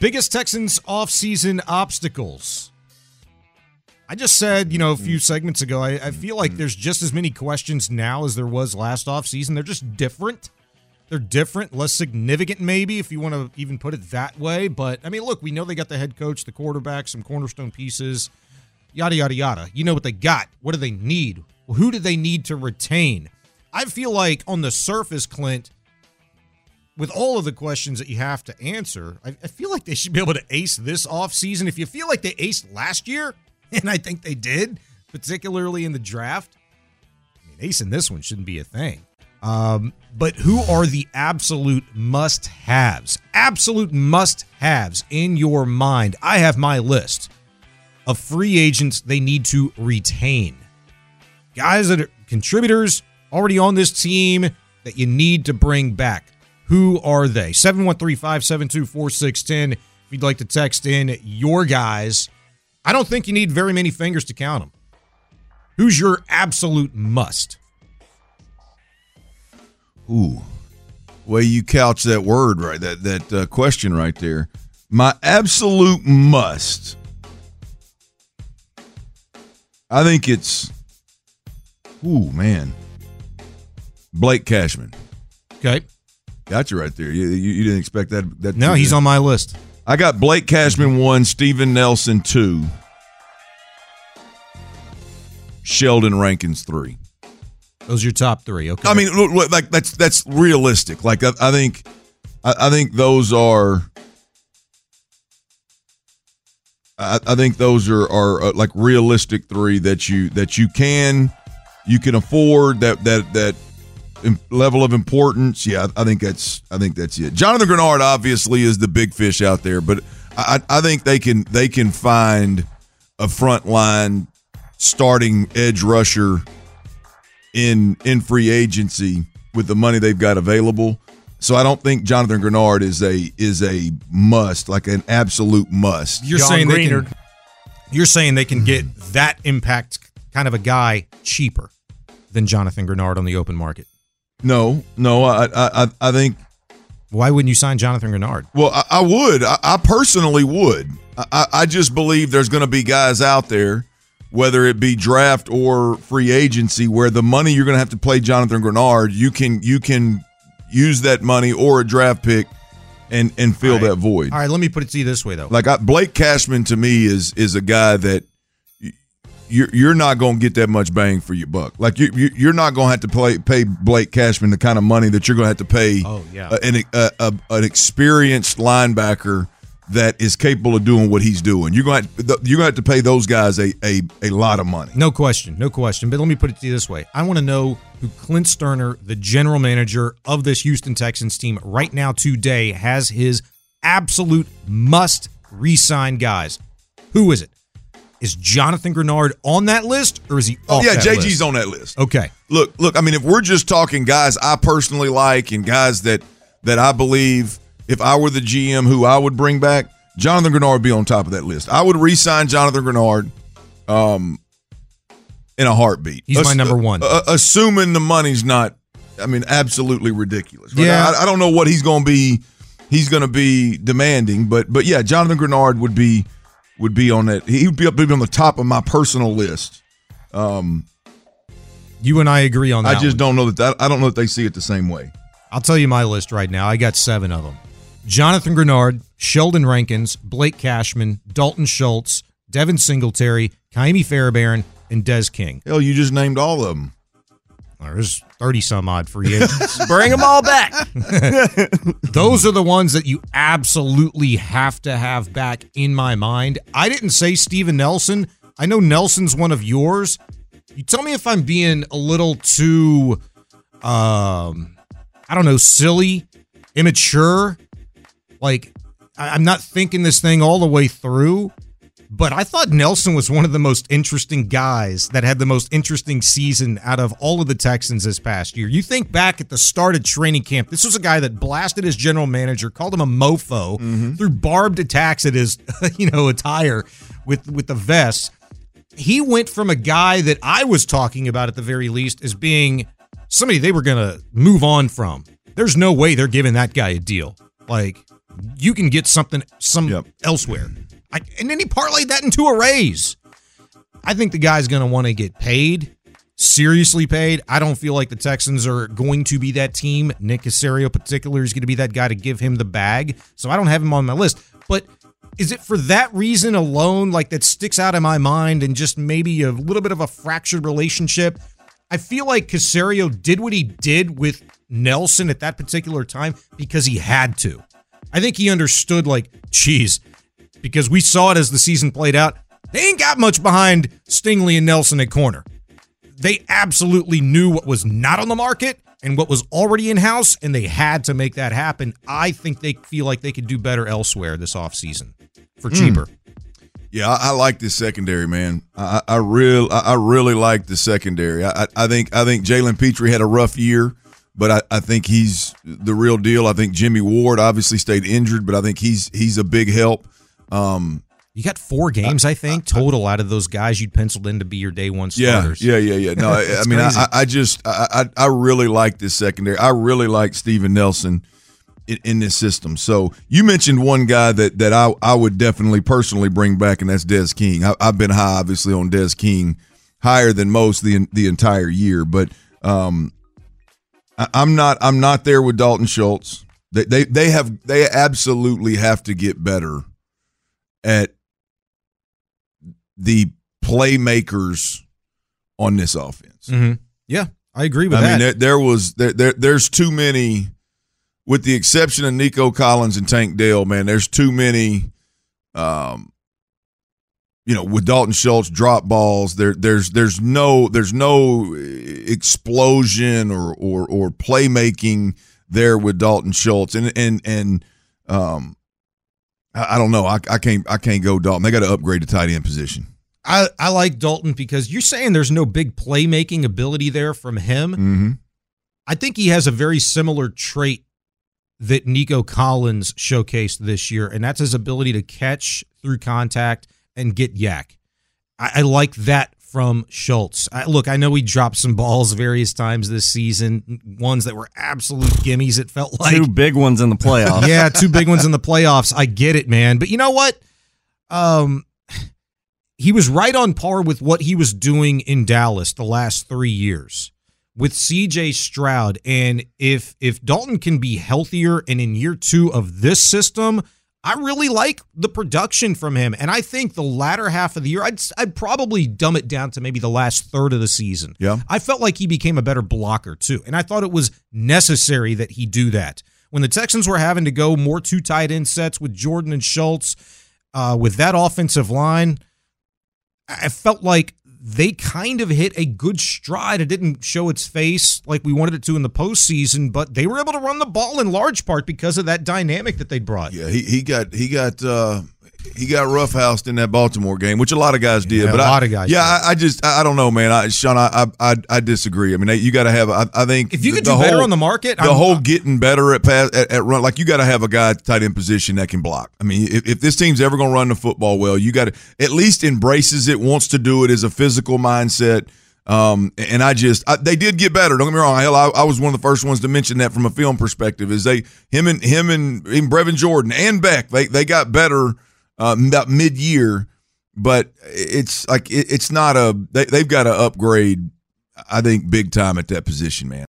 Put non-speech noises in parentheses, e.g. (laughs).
Biggest Texans offseason obstacles. I just said, you know, a few mm-hmm. segments ago, I, I feel like mm-hmm. there's just as many questions now as there was last offseason. They're just different. They're different, less significant, maybe, if you want to even put it that way. But, I mean, look, we know they got the head coach, the quarterback, some cornerstone pieces, yada, yada, yada. You know what they got. What do they need? Who do they need to retain? I feel like on the surface, Clint, with all of the questions that you have to answer, I, I feel like they should be able to ace this offseason. If you feel like they aced last year, (laughs) and I think they did, particularly in the draft, I mean, acing this one shouldn't be a thing. Um, but who are the absolute must haves? Absolute must haves in your mind. I have my list of free agents they need to retain. Guys that are contributors already on this team that you need to bring back. Who are they? 713 572 4610. If you'd like to text in your guys, I don't think you need very many fingers to count them. Who's your absolute must? Ooh, way you couch that word right, that that uh, question right there. My absolute must. I think it's. Ooh man, Blake Cashman. Okay. Got you right there. You, you, you didn't expect that. That No, he's on my list. I got Blake Cashman one, Steven Nelson two, Sheldon Rankins three. Those are your top three. Okay. I mean, look, look, like that's that's realistic. Like I, I think, I, I think those are. I, I think those are are uh, like realistic three that you that you can you can afford that that that level of importance. Yeah, I, I think that's I think that's it. Jonathan Greenard obviously is the big fish out there, but I I think they can they can find a front line starting edge rusher in in free agency with the money they've got available. So I don't think Jonathan Greenard is a is a must, like an absolute must. you're John saying they can. You're saying they can get that impact kind of a guy cheaper than Jonathan Greenard on the open market. No, no, I I I- think Why wouldn't you sign Jonathan Greenard? well I, I would. I, I personally would. I- I, just believe there's going to be guys out there, whether it be draft or free agency, where the money you're going to have to play Jonathan Greenard, you can you can use that money or a draft pick and and fill right. that void. All right, let me put it to you this way though. Like I, Blake Cashman to me is is a guy that you're you're not going to get that much bang for your buck. Like you, you you're not going to have to play pay Blake Cashman the kind of money that you're going to have to pay. Oh, yeah. an a, a, an experienced linebacker that is capable of doing what he's doing. You're going to you're going to have to pay those guys a a, a lot of money. No question, no question. But let me put it to you this way: I want to know who Clint Stoerner, the general manager of this Houston Texans team, right now today has his absolute must re-sign guys. Who is it? Is Jonathan Greenard on that list, or is he? Oh off yeah, that JG's list? on that list. Okay, Look, look. I mean, if we're just talking guys I personally like and guys that that I believe, if I were the GM, who I would bring back, Jonathan Greenard would be on top of that list. I would re-sign Jonathan Greenard, um, in a heartbeat. He's my number one. uh, assuming the money's not, I mean, absolutely ridiculous. right? Yeah. I, I don't know what he's going to be. He's going to be demanding, but but yeah, Jonathan Greenard would be would be on that. He would be up be on the top of my personal list. Um, you and I agree on that. I just one. don't know that, that I don't know that they see it the same way. I'll tell you my list right now. I got seven of them: Jonathan Greenard, Sheldon Rankins, Blake Cashman, Dalton Schultz, Devin Singletary, Kaimi Fairbairn, and Des King. Hell, you just named all of them. There's 30 some odd free agents. (laughs) Bring them all back. (laughs) Those are the ones that you absolutely have to have back in my mind. I didn't say Steven Nelson. I know Nelson's one of yours. You tell me if I'm being a little too um I don't know, silly, immature. Like I'm not thinking this thing all the way through. But I thought Nelson was one of the most interesting guys that had the most interesting season out of all of the Texans this past year. You think back at the start of training camp, this was a guy that blasted his general manager, called him a mofo, mm-hmm. threw barbed attacks at his, (laughs) you know, attire with with the vest. He went from a guy that I was talking about at the very least as being somebody they were going to move on from. There's no way they're giving that guy a deal. Like you can get something some Yep. elsewhere. I, and then he parlayed that into a raise. I think the guy's going to want to get paid, seriously paid. I don't feel like the Texans are going to be that team. Nick Caserio, particular, is going to be that guy to give him the bag. So I don't have him on my list. But is it for that reason alone, like that sticks out in my mind, and just maybe a little bit of a fractured relationship? I feel like Caserio did what he did with Nelson at that particular time because he had to. I think he understood, like, geez, because we saw it as the season played out. They ain't got much behind Stingley and Nelson at corner. They absolutely knew what was not on the market and what was already in house, and they had to make that happen. I think they feel like they could do better elsewhere this offseason for hmm. cheaper. Yeah, I, I like this secondary, man. I, I real, I, I really like the secondary. I, I- I think, I think Jalen Pitre had a rough year, but I, I think he's the real deal. I think Jimmy Ward obviously stayed injured, but I think he's he's a big help. Um, You got four games, I think, total out of those guys you'd penciled in to be your day one starters. yeah, yeah, yeah. yeah. No, (laughs) I, I mean. I, I just, I, I, I really like this secondary. I really like Steven Nelson in, in this system. So you mentioned one guy that that I, I would definitely personally bring back, and that's Des King. I, I've been high, obviously, on Des King, higher than most the the entire year, but um, I, I'm not I'm not there with Dalton Schultz. They, they they have they absolutely have to get better at the playmakers on this offense. hmm Yeah, I agree with I that. mean, there, there was there, there there's too many, with the exception of Nico Collins and Tank Dell. Man, there's too many. Um, you know, with Dalton Schultz drop balls, there there's there's no there's no explosion or or or playmaking there with Dalton Schultz, and and and um, I, I don't know, I, I can't I can't go Dalton. They got to upgrade the tight end position. I, I like Dalton because you're saying there's no big playmaking ability there from him. Mm-hmm. I think he has a very similar trait that Nico Collins showcased this year, and that's his ability to catch through contact and get YAC. I, I like that from Schultz. I, look, I know he dropped some balls various times this season, ones that were absolute gimmies. It felt like Two big ones in the playoffs. (laughs) yeah, two big ones in the playoffs. I get it, man. But you know what? Um, he was right on par with what he was doing in Dallas the last three years with CJ Stroud. And if if Dalton can be healthier and in year two of this system, I really like the production from him. And I think the latter half of the year, I'd I'd probably dumb it down to maybe the last third of the season. Yeah. I felt like he became a better blocker too. And I thought it was necessary that he do that. When the Texans were having to go more two tight end sets with Jordan and Schultz, uh, with that offensive line, I felt like they kind of hit a good stride. It didn't show its face like we wanted it to in the postseason, but they were able to run the ball in large part because of that dynamic that they brought. Yeah, he, he got he got uh he got roughhoused in that Baltimore game, which a lot of guys did. Yeah, but a I- lot of guys Yeah, I, I just I, I don't know, man. I, Sean, I, I I disagree. I mean, you got to have. I, I think If you could the do better whole- on the market, the I'm- whole getting better at pass at, at run, like you got to have a guy at tight end position that can block. I mean, if, if this team's ever going to run the football well, you got to at least embraces it, wants to do it as a physical mindset. Um, and I just I, they did get better. Don't get me wrong. Hell, I, I was one of the first ones to mention that from a film perspective. Is they him and him and, and Brevin Jordan and Beck they they got better uh, about mid year, but it's like it, it's not a they, they've got to upgrade. I think big time at that position, man.